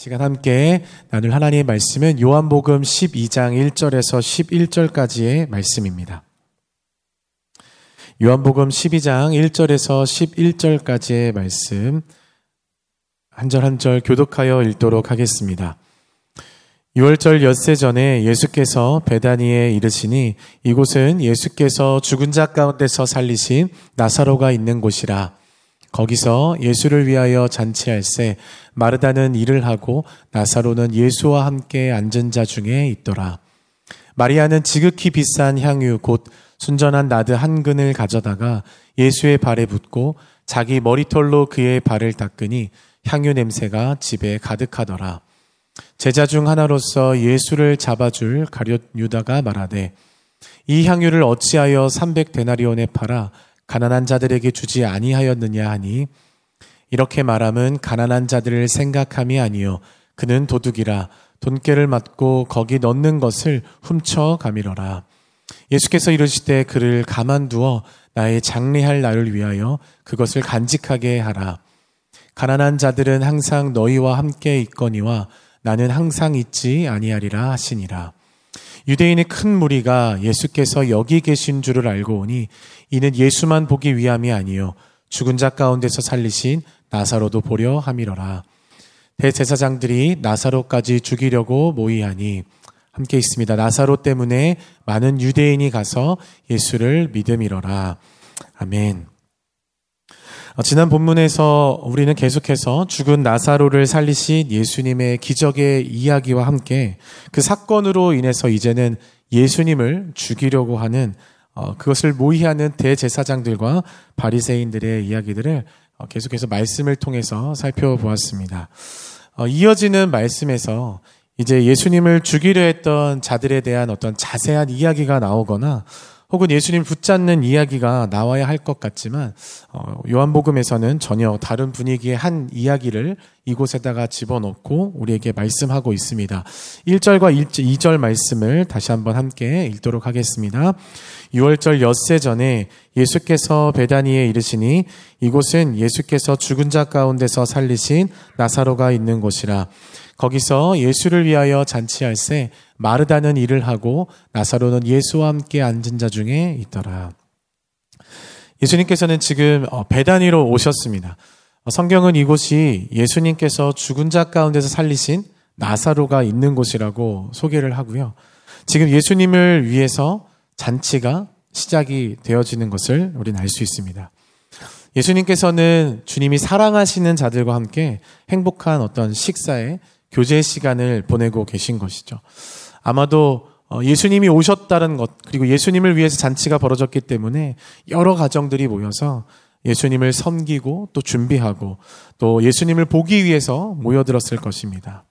시간 함께 나눌 하나님의 말씀은 요한복음 12장 1절에서 11절까지의 말씀입니다. 요한복음 12장 1절에서 11절까지의 말씀 한 절 한 절 교독하여 읽도록 하겠습니다. 6월절 엿새 전에 예수께서 베다니에 이르시니 이곳은 예수께서 죽은 자 가운데서 살리신 나사로가 있는 곳이라 거기서 예수를 위하여 잔치할새 마르다는 일을 하고 나사로는 예수와 함께 앉은 자 중에 있더라. 마리아는 지극히 비싼 향유 곧 순전한 나드 한 근을 가져다가 예수의 발에 붓고 자기 머리털로 그의 발을 닦으니 향유 냄새가 집에 가득하더라. 제자 중 하나로서 예수를 잡아줄 가룟 유다가 말하되 이 향유를 어찌하여 300 데나리온에 팔아 가난한 자들에게 주지 아니하였느냐 하니? 이렇게 말함은 가난한 자들을 생각함이 아니요. 그는 도둑이라 돈깨를 맞고 거기 넣는 것을 훔쳐 가미러라. 예수께서 이르시되 그를 가만두어 나의 장례할 날을 위하여 그것을 간직하게 하라. 가난한 자들은 항상 너희와 함께 있거니와 나는 항상 있지 아니하리라 하시니라 유대인의 큰 무리가 예수께서 여기 계신 줄을 알고 오니 이는 예수만 보기 위함이 아니요 죽은 자 가운데서 살리신 나사로도 보려 함이러라. 대제사장들이 나사로까지 죽이려고 모이하니 함께 있습니다. 나사로 때문에 많은 유대인이 가서 예수를 믿음이러라. 아멘. 어, 지난 본문에서 우리는 계속해서 죽은 나사로를 살리신 예수님의 기적의 이야기와 함께 그 사건으로 인해서 이제는 예수님을 죽이려고 하는 어, 그것을 모의하는 대제사장들과 바리새인들의 이야기들을 어, 계속해서 말씀을 통해서 살펴보았습니다. 이어지는 말씀에서 이제 예수님을 죽이려 했던 자들에 대한 어떤 자세한 이야기가 나오거나 혹은 예수님 붙잡는 이야기가 나와야 할 것 같지만 어, 요한복음에서는 전혀 다른 분위기의 한 이야기를 이곳에다가 집어넣고 우리에게 말씀하고 있습니다. 1절과 2절 말씀을 다시 한번 함께 읽도록 하겠습니다. 6월절 엿새 전에 예수께서 베다니에 이르시니 이곳은 예수께서 죽은 자 가운데서 살리신 나사로가 있는 곳이라 거기서 예수를 위하여 잔치할새 마르다는 일을 하고 나사로는 예수와 함께 앉은 자 중에 있더라. 예수님께서는 지금 어, 베다니로 오셨습니다. 어, 성경은 이곳이 예수님께서 죽은 자 가운데서 살리신 나사로가 있는 곳이라고 소개를 하고요. 지금 예수님을 위해서 잔치가 시작이 되어지는 것을 우리는 알 수 있습니다. 예수님께서는 주님이 사랑하시는 자들과 함께 행복한 어떤 식사에 교제 시간을 보내고 계신 것이죠. 아마도 어, 예수님이 오셨다는 것, 그리고 예수님을 위해서 잔치가 벌어졌기 때문에 여러 가정들이 모여서 예수님을 섬기고 또 준비하고 또 예수님을 보기 위해서 모여들었을 것입니다.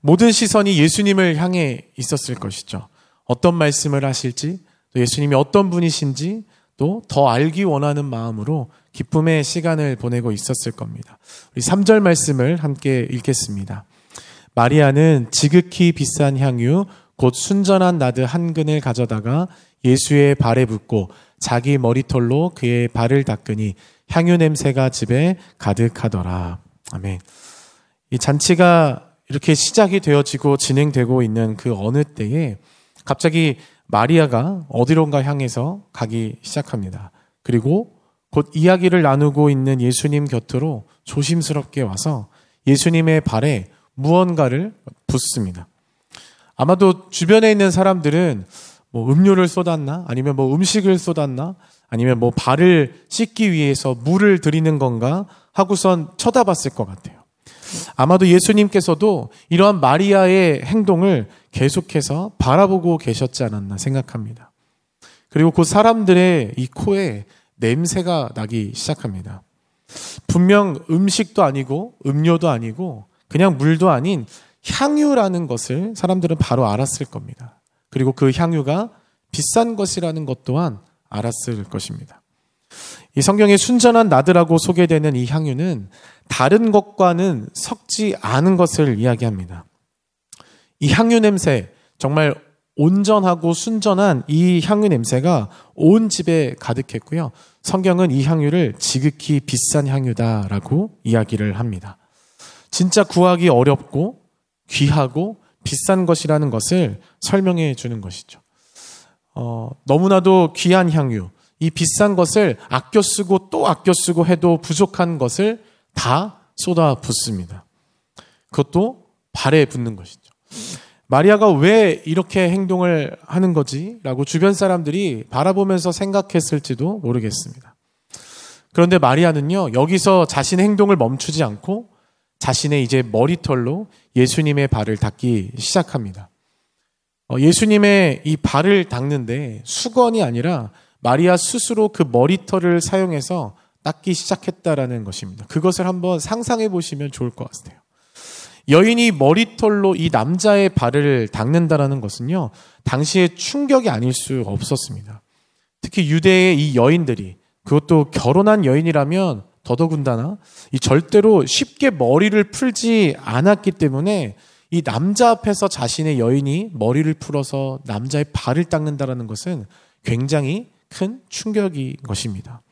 모든 시선이 예수님을 향해 있었을 것이죠. 어떤 말씀을 하실지, 또 예수님이 어떤 분이신지, 또 더 알기 원하는 마음으로 기쁨의 시간을 보내고 있었을 겁니다. 우리 3절 말씀을 함께 읽겠습니다. 마리아는 지극히 비싼 향유 곧 순전한 나드 한 근을 가져다가 예수의 발에 붓고 자기 머리털로 그의 발을 닦으니 향유 냄새가 집에 가득하더라. 아멘. 이 잔치가 이렇게 시작이 되어지고 진행되고 있는 그 어느 때에 갑자기 마리아가 어디론가 향해서 가기 시작합니다. 그리고 곧 이야기를 나누고 있는 예수님 곁으로 조심스럽게 와서 예수님의 발에 무언가를 붓습니다. 아마도 주변에 있는 사람들은 뭐 음료를 쏟았나? 아니면 뭐 음식을 쏟았나? 아니면 뭐 발을 씻기 위해서 물을 드리는 건가? 하고선 쳐다봤을 것 같아요. 아마도 예수님께서도 이러한 마리아의 행동을 계속해서 바라보고 계셨지 않았나 생각합니다. 그리고 그 사람들의 이 코에 냄새가 나기 시작합니다. 분명 음식도 아니고 음료도 아니고 그냥 물도 아닌 향유라는 것을 사람들은 바로 알았을 겁니다. 그리고 그 향유가 비싼 것이라는 것 또한 알았을 것입니다. 이 성경에 순전한 나드라고 소개되는 이 향유는 다른 것과는 섞지 않은 것을 이야기합니다. 이 향유 냄새, 정말 온전하고 순전한 이 향유 냄새가 온 집에 가득했고요. 성경은 이 향유를 지극히 비싼 향유다라고 이야기를 합니다. 진짜 구하기 어렵고 귀하고 비싼 것이라는 것을 설명해 주는 것이죠. 어, 너무나도 귀한 향유, 이 비싼 것을 아껴 쓰고 또 아껴 쓰고 해도 부족한 것을 다 쏟아 붓습니다. 그것도 발에 붙는 것이죠. 마리아가 왜 이렇게 행동을 하는 거지? 라고 주변 사람들이 바라보면서 생각했을지도 모르겠습니다. 그런데 마리아는요, 여기서 자신의 행동을 멈추지 않고 자신의 이제 머리털로 예수님의 발을 닦기 시작합니다. 어, 예수님의 이 발을 닦는데 수건이 아니라 마리아 스스로 그 머리털을 사용해서 닦기 시작했다라는 것입니다. 그것을 한번 상상해 보시면 좋을 것 같아요. 여인이 머리털로 이 남자의 발을 닦는다라는 것은요, 당시에 충격이 아닐 수 없었습니다. 특히 유대의 이 여인들이 그것도 결혼한 여인이라면 더더군다나 이 절대로 쉽게 머리를 풀지 않았기 때문에 이 남자 앞에서 자신의 여인이 머리를 풀어서 남자의 발을 닦는다라는 것은 굉장히 큰 충격인 것입니다.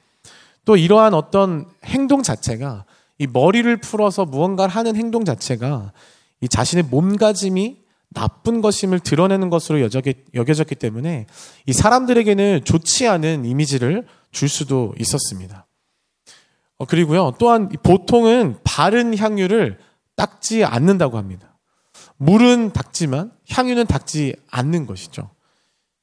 또 이러한 어떤 행동 자체가 이 머리를 풀어서 무언가를 하는 행동 자체가 이 자신의 몸가짐이 나쁜 것임을 드러내는 것으로 여겨졌기 때문에 이 사람들에게는 좋지 않은 이미지를 줄 수도 있었습니다. 어, 그리고요, 또한 보통은 바른 향유를 닦지 않는다고 합니다. 물은 닦지만 향유는 닦지 않는 것이죠.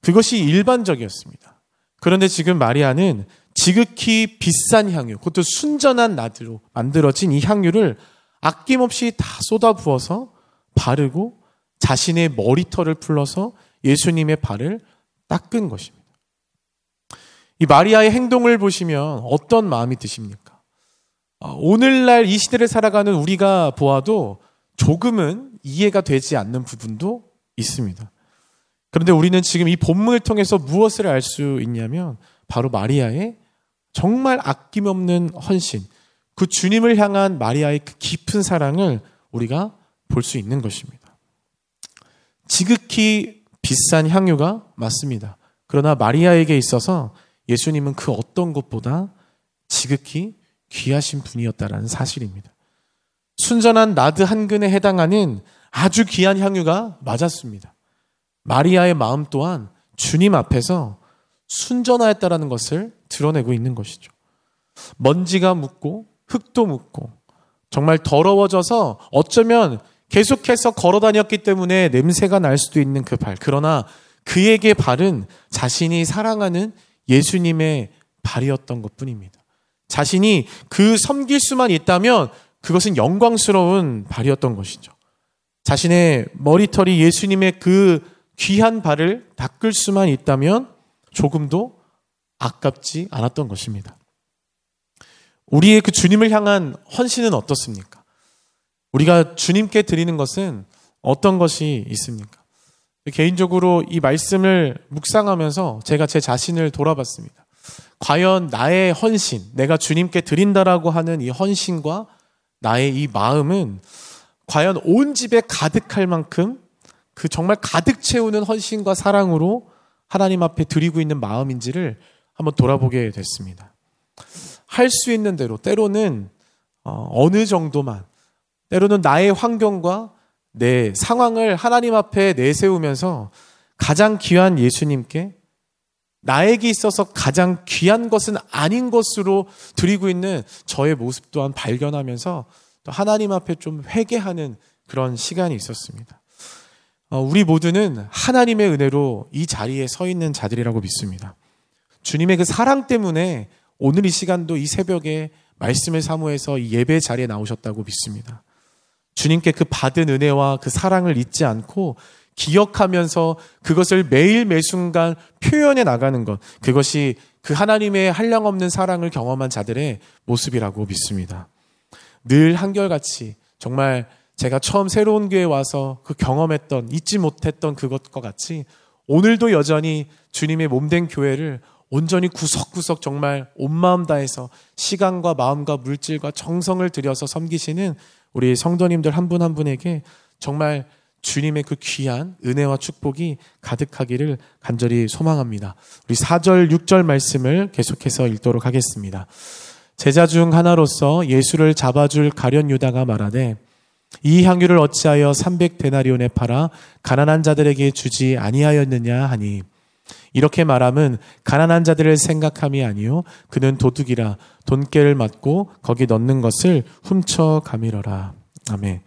그것이 일반적이었습니다. 그런데 지금 마리아는 지극히 비싼 향유, 그것도 순전한 나드로 만들어진 이 향유를 아낌없이 다 쏟아 부어서 바르고 자신의 머리털을 풀러서 예수님의 발을 닦은 것입니다. 이 마리아의 행동을 보시면 어떤 마음이 드십니까? 아, 오늘날 이 시대를 살아가는 우리가 보아도 조금은 이해가 되지 않는 부분도 있습니다. 그런데 우리는 지금 이 본문을 통해서 무엇을 알 수 있냐면 바로 마리아의 정말 아낌없는 헌신, 그 주님을 향한 마리아의 그 깊은 사랑을 우리가 볼 수 있는 것입니다. 지극히 비싼 향유가 맞습니다. 그러나 마리아에게 있어서 예수님은 그 어떤 것보다 지극히 귀하신 분이었다라는 사실입니다. 순전한 나드 한 근에 해당하는 아주 귀한 향유가 맞았습니다. 마리아의 마음 또한 주님 앞에서 순전하였다라는 것을 드러내고 있는 것이죠. 먼지가 묻고 흙도 묻고 정말 더러워져서 어쩌면 계속해서 걸어 다녔기 때문에 냄새가 날 수도 있는 그 발. 그러나 그에게 발은 자신이 사랑하는 예수님의 발이었던 것 뿐입니다. 자신이 그 섬길 수만 있다면 그것은 영광스러운 발이었던 것이죠. 자신의 머리털이 예수님의 그 귀한 발을 닦을 수만 있다면 조금도 아깝지 않았던 것입니다. 우리의 그 주님을 향한 헌신은 어떻습니까? 우리가 주님께 드리는 것은 어떤 것이 있습니까? 개인적으로 이 말씀을 묵상하면서 제가 제 자신을 돌아봤습니다. 과연 나의 헌신, 내가 주님께 드린다라고 하는 이 헌신과 나의 이 마음은 과연 온 집에 가득할 만큼 그 정말 가득 채우는 헌신과 사랑으로 하나님 앞에 드리고 있는 마음인지를 한번 돌아보게 됐습니다. 할 수 있는 대로 때로는 어, 어느 정도만 때로는 나의 환경과 내 상황을 하나님 앞에 내세우면서 가장 귀한 예수님께 나에게 있어서 가장 귀한 것은 아닌 것으로 드리고 있는 저의 모습 또한 발견하면서 또 하나님 앞에 좀 회개하는 그런 시간이 있었습니다. 어, 우리 모두는 하나님의 은혜로 이 자리에 서 있는 자들이라고 믿습니다. 주님의 그 사랑 때문에 오늘 이 시간도 이 새벽에 말씀을 사모해서 예배 자리에 나오셨다고 믿습니다. 주님께 그 받은 은혜와 그 사랑을 잊지 않고 기억하면서 그것을 매일 매순간 표현해 나가는 것. 그것이 그 하나님의 한량없는 사랑을 경험한 자들의 모습이라고 믿습니다. 늘 한결같이 정말 제가 처음 새로운 교회 와서 그 경험했던, 잊지 못했던 그것과 같이 오늘도 여전히 주님의 몸된 교회를 온전히 구석구석 정말 온 마음 다해서 시간과 마음과 물질과 정성을 들여서 섬기시는 우리 성도님들 한 분한 한 분에게 정말 주님의 그 귀한 은혜와 축복이 가득하기를 간절히 소망합니다. 우리 4절, 6절 말씀을 계속해서 읽도록 하겠습니다. 제자 중 하나로서 예수를 잡아줄 가련 유다가 말하되 이 향유를 어찌하여 300데나리온에 팔아 가난한 자들에게 주지 아니하였느냐 하니 이렇게 말함은 가난한 자들을 생각함이 아니요 그는 도둑이라 돈깨를 맞고 거기 넣는 것을 훔쳐 가밀어라. 아멘.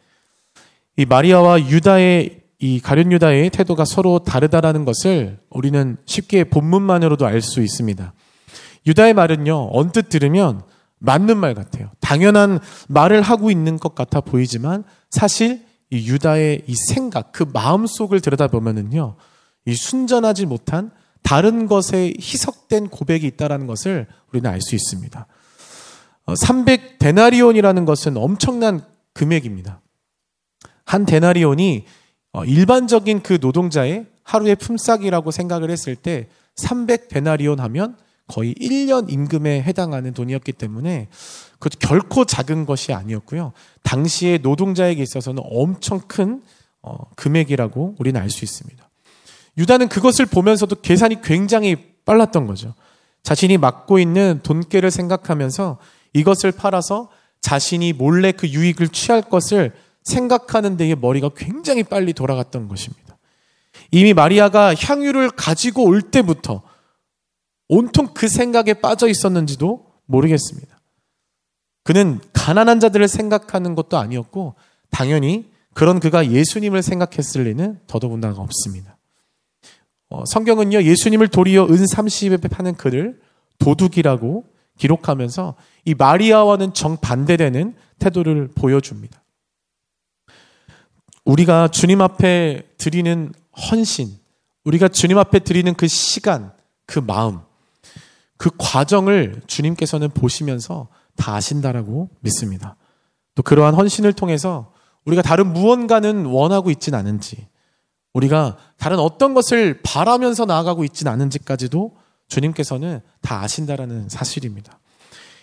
이 마리아와 유다의 이 가룟 유다의 태도가 서로 다르다라는 것을 우리는 쉽게 본문만으로도 알 수 있습니다. 유다의 말은요, 언뜻 들으면 맞는 말 같아요. 당연한 말을 하고 있는 것 같아 보이지만 사실 이 유다의 이 생각, 그 마음 속을 들여다보면은요, 이 순전하지 못한 다른 것에 희석된 고백이 있다라는 것을 우리는 알 수 있습니다. 300 어, 데나리온이라는 것은 엄청난 금액입니다. 한 데나리온이 어, 일반적인 그 노동자의 하루의 품삯이라고 생각을 했을 때 300 데나리온 하면 거의 1년 임금에 해당하는 돈이었기 때문에 그 결코 작은 것이 아니었고요. 당시의 노동자에게 있어서는 엄청 큰 어, 금액이라고 우리는 알 수 있습니다. 유다는 그것을 보면서도 계산이 굉장히 빨랐던 거죠. 자신이 맡고 있는 돈깨를 생각하면서 이것을 팔아서 자신이 몰래 그 유익을 취할 것을 생각하는 데에 머리가 굉장히 빨리 돌아갔던 것입니다. 이미 마리아가 향유를 가지고 올 때부터 온통 그 생각에 빠져 있었는지도 모르겠습니다. 그는 가난한 자들을 생각하는 것도 아니었고 당연히 그런 그가 예수님을 생각했을 리는 더더군다나 없습니다. 어, 성경은요 예수님을 도리어 은 30에 파는 그를 도둑이라고 기록하면서 이 마리아와는 정반대되는 태도를 보여줍니다. 우리가 주님 앞에 드리는 헌신, 우리가 주님 앞에 드리는 그 시간, 그 마음, 그 과정을 주님께서는 보시면서 다 아신다라고 믿습니다. 또 그러한 헌신을 통해서 우리가 다른 무언가는 원하고 있진 않은지, 우리가 다른 어떤 것을 바라면서 나아가고 있진 않은지까지도 주님께서는 다 아신다라는 사실입니다.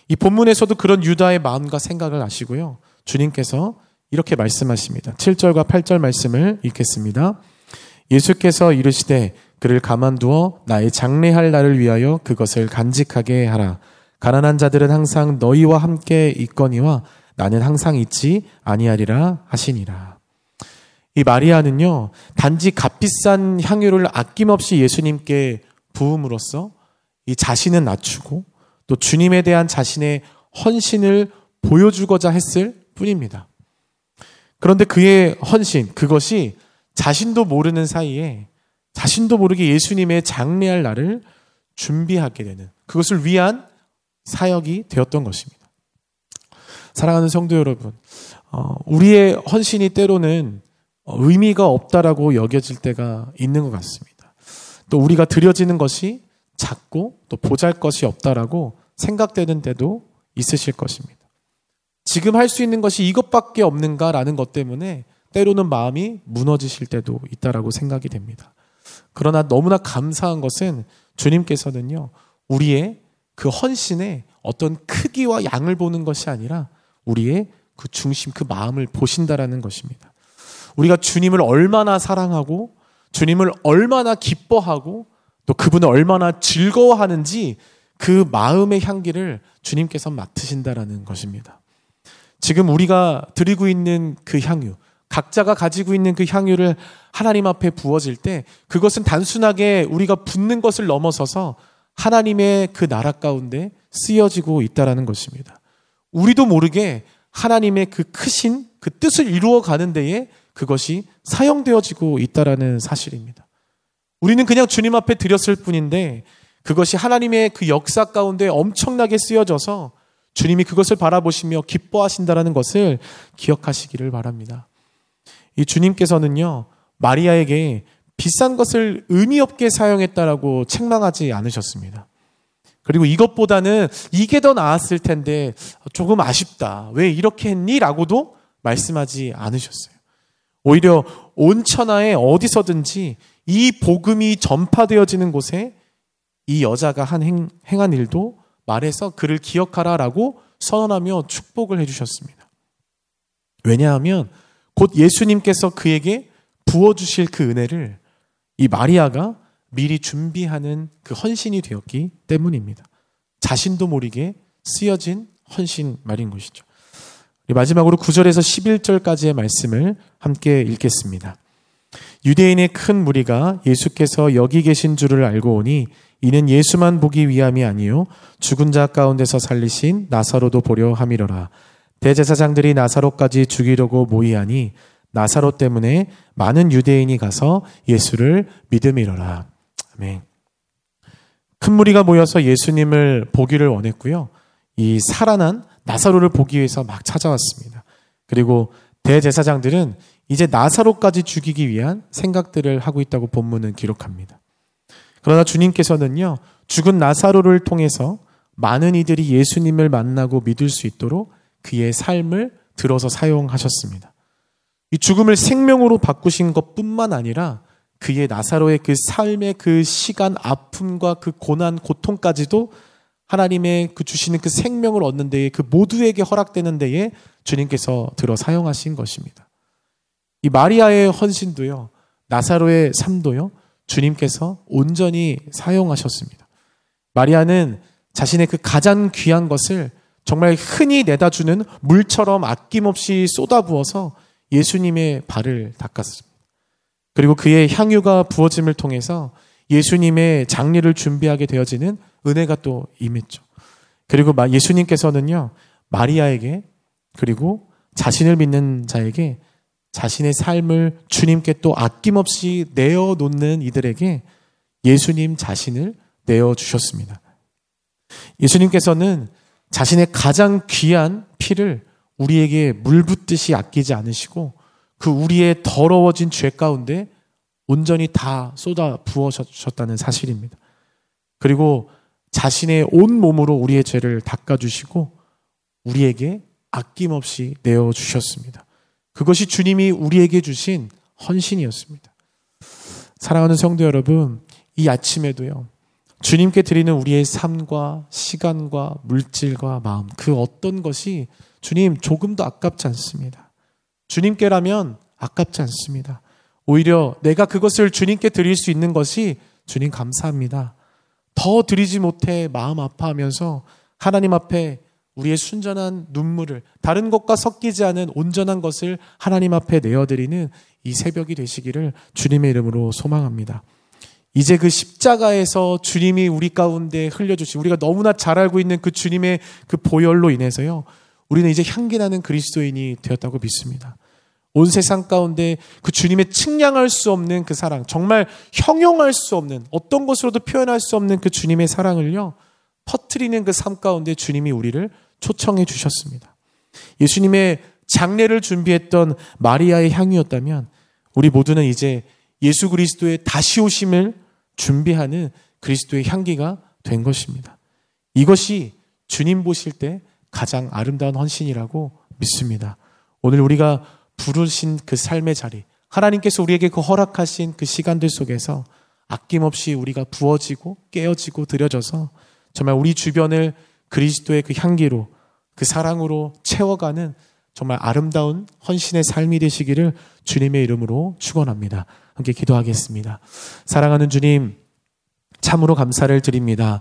이 본문에서도 그런 유다의 마음과 생각을 아시고요. 주님께서 이렇게 말씀하십니다. 7절과 8절 말씀을 읽겠습니다. 예수께서 이르시되 그를 가만두어 나의 장례할 날을 위하여 그것을 간직하게 하라. 가난한 자들은 항상 너희와 함께 있거니와 나는 항상 있지 아니하리라 하시니라. 이 마리아는요, 단지 값비싼 향유를 아낌없이 예수님께 부음으로써 이 자신은 낮추고 또 주님에 대한 자신의 헌신을 보여주고자 했을 뿐입니다. 그런데 그의 헌신, 그것이 자신도 모르는 사이에 자신도 모르게 예수님의 장례할 날을 준비하게 되는 그것을 위한 사역이 되었던 것입니다. 사랑하는 성도 여러분, 어, 우리의 헌신이 때로는 의미가 없다라고 여겨질 때가 있는 것 같습니다. 또 우리가 드려지는 것이 작고 또 보잘 것이 없다라고 생각되는 때도 있으실 것입니다. 지금 할 수 있는 것이 이것밖에 없는가라는 것 때문에 때로는 마음이 무너지실 때도 있다라고 생각이 됩니다. 그러나 너무나 감사한 것은 주님께서는요, 우리의 그 헌신의 어떤 크기와 양을 보는 것이 아니라 우리의 그 중심, 그 마음을 보신다라는 것입니다. 우리가 주님을 얼마나 사랑하고 주님을 얼마나 기뻐하고 또 그분을 얼마나 즐거워하는지 그 마음의 향기를 주님께서 맡으신다라는 것입니다. 지금 우리가 드리고 있는 그 향유, 각자가 가지고 있는 그 향유를 하나님 앞에 부어질 때 그것은 단순하게 우리가 붓는 것을 넘어서서 하나님의 그 나라 가운데 쓰여지고 있다라는 것입니다. 우리도 모르게 하나님의 그 크신 그 뜻을 이루어 가는 데에 그것이 사용되어지고 있다라는 사실입니다. 우리는 그냥 주님 앞에 드렸을 뿐인데 그것이 하나님의 그 역사 가운데 엄청나게 쓰여져서 주님이 그것을 바라보시며 기뻐하신다라는 것을 기억하시기를 바랍니다. 이 주님께서는요, 마리아에게 비싼 것을 의미 없게 사용했다라고 책망하지 않으셨습니다. 그리고 이것보다는 이게 더 나았을 텐데 조금 아쉽다. 왜 이렇게 했니? 라고도 말씀하지 않으셨어요. 오히려 온 천하에 어디서든지 이 복음이 전파되어지는 곳에 이 여자가 한 행, 행한 일도 말해서 그를 기억하라라고 선언하며 축복을 해주셨습니다. 왜냐하면 곧 예수님께서 그에게 부어주실 그 은혜를 이 마리아가 미리 준비하는 그 헌신이 되었기 때문입니다. 자신도 모르게 쓰여진 헌신 말인 것이죠. 마지막으로 9절에서 11절까지의 말씀을 함께 읽겠습니다. 유대인의 큰 무리가 예수께서 여기 계신 줄을 알고 오니 이는 예수만 보기 위함이 아니요 죽은 자 가운데서 살리신 나사로도 보려 함이로라. 대제사장들이 나사로까지 죽이려고 모이하니 나사로 때문에 많은 유대인이 가서 예수를 믿음이로라. 아멘. 큰 무리가 모여서 예수님을 보기를 원했고요. 이 살아난 나사로를 보기 위해서 막 찾아왔습니다. 그리고 대제사장들은 이제 나사로까지 죽이기 위한 생각들을 하고 있다고 본문은 기록합니다. 그러나 주님께서는요, 죽은 나사로를 통해서 많은 이들이 예수님을 만나고 믿을 수 있도록 그의 삶을 들어서 사용하셨습니다. 이 죽음을 생명으로 바꾸신 것 뿐만 아니라 그의 나사로의 그 삶의 그 시간, 아픔과 그 고난, 고통까지도 하나님의 그 주시는 그 생명을 얻는 데에 그 모두에게 허락되는 데에 주님께서 들어 사용하신 것입니다. 이 마리아의 헌신도요, 나사로의 삶도요, 주님께서 온전히 사용하셨습니다. 마리아는 자신의 그 가장 귀한 것을 정말 흔히 내다 주는 물처럼 아낌없이 쏟아부어서 예수님의 발을 닦았습니다. 그리고 그의 향유가 부어짐을 통해서 예수님의 장례를 준비하게 되어지는 은혜가 또 임했죠. 그리고 예수님께서는요, 마리아에게 그리고 자신을 믿는 자에게 자신의 삶을 주님께 또 아낌없이 내어놓는 이들에게 예수님 자신을 내어주셨습니다. 예수님께서는 자신의 가장 귀한 피를 우리에게 물 붓듯이 아끼지 않으시고 그 우리의 더러워진 죄 가운데 온전히 다 쏟아 부어셨다는 사실입니다. 그리고 자신의 온 몸으로 우리의 죄를 닦아주시고 우리에게 아낌없이 내어주셨습니다. 그것이 주님이 우리에게 주신 헌신이었습니다. 사랑하는 성도 여러분, 이 아침에도요, 주님께 드리는 우리의 삶과 시간과 물질과 마음, 그 어떤 것이 주님 조금도 아깝지 않습니다. 주님께라면 아깝지 않습니다. 오히려 내가 그것을 주님께 드릴 수 있는 것이 주님 감사합니다. 더 드리지 못해 마음 아파하면서 하나님 앞에 우리의 순전한 눈물을 다른 것과 섞이지 않은 온전한 것을 하나님 앞에 내어드리는 이 새벽이 되시기를 주님의 이름으로 소망합니다. 이제 그 십자가에서 주님이 우리 가운데 흘려주신 우리가 너무나 잘 알고 있는 그 주님의 그 보혈로 인해서요. 우리는 이제 향기 나는 그리스도인이 되었다고 믿습니다. 온 세상 가운데 그 주님의 측량할 수 없는 그 사랑, 정말 형용할 수 없는 어떤 것으로도 표현할 수 없는 그 주님의 사랑을요. 퍼트리는 그 삶 가운데 주님이 우리를 초청해 주셨습니다. 예수님의 장례를 준비했던 마리아의 향이었다면 우리 모두는 이제 예수 그리스도의 다시 오심을 준비하는 그리스도의 향기가 된 것입니다. 이것이 주님 보실 때 가장 아름다운 헌신이라고 믿습니다. 오늘 우리가 부르신 그 삶의 자리, 하나님께서 우리에게 그 허락하신 그 시간들 속에서 아낌없이 우리가 부어지고 깨어지고 들여져서 정말 우리 주변을 그리스도의 그 향기로 그 사랑으로 채워가는 정말 아름다운 헌신의 삶이 되시기를 주님의 이름으로 축원합니다. 함께 기도하겠습니다. 사랑하는 주님, 참으로 감사를 드립니다.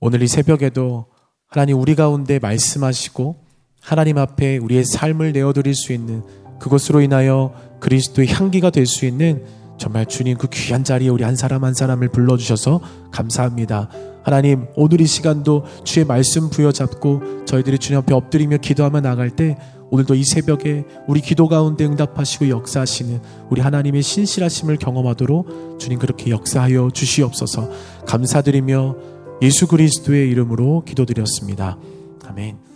오늘 이 새벽에도 하나님 우리 가운데 말씀하시고 하나님 앞에 우리의 삶을 내어드릴 수 있는 그것으로 인하여 그리스도의 향기가 될 수 있는 정말 주님 그 귀한 자리에 우리 한 사람 한 사람을 불러주셔서 감사합니다. 하나님 오늘 이 시간도 주의 말씀 부여잡고 저희들이 주님 앞에 엎드리며 기도하며 나갈 때 오늘도 이 새벽에 우리 기도 가운데 응답하시고 역사하시는 우리 하나님의 신실하심을 경험하도록 주님 그렇게 역사하여 주시옵소서 감사드리며 예수 그리스도의 이름으로 기도드렸습니다. 아멘.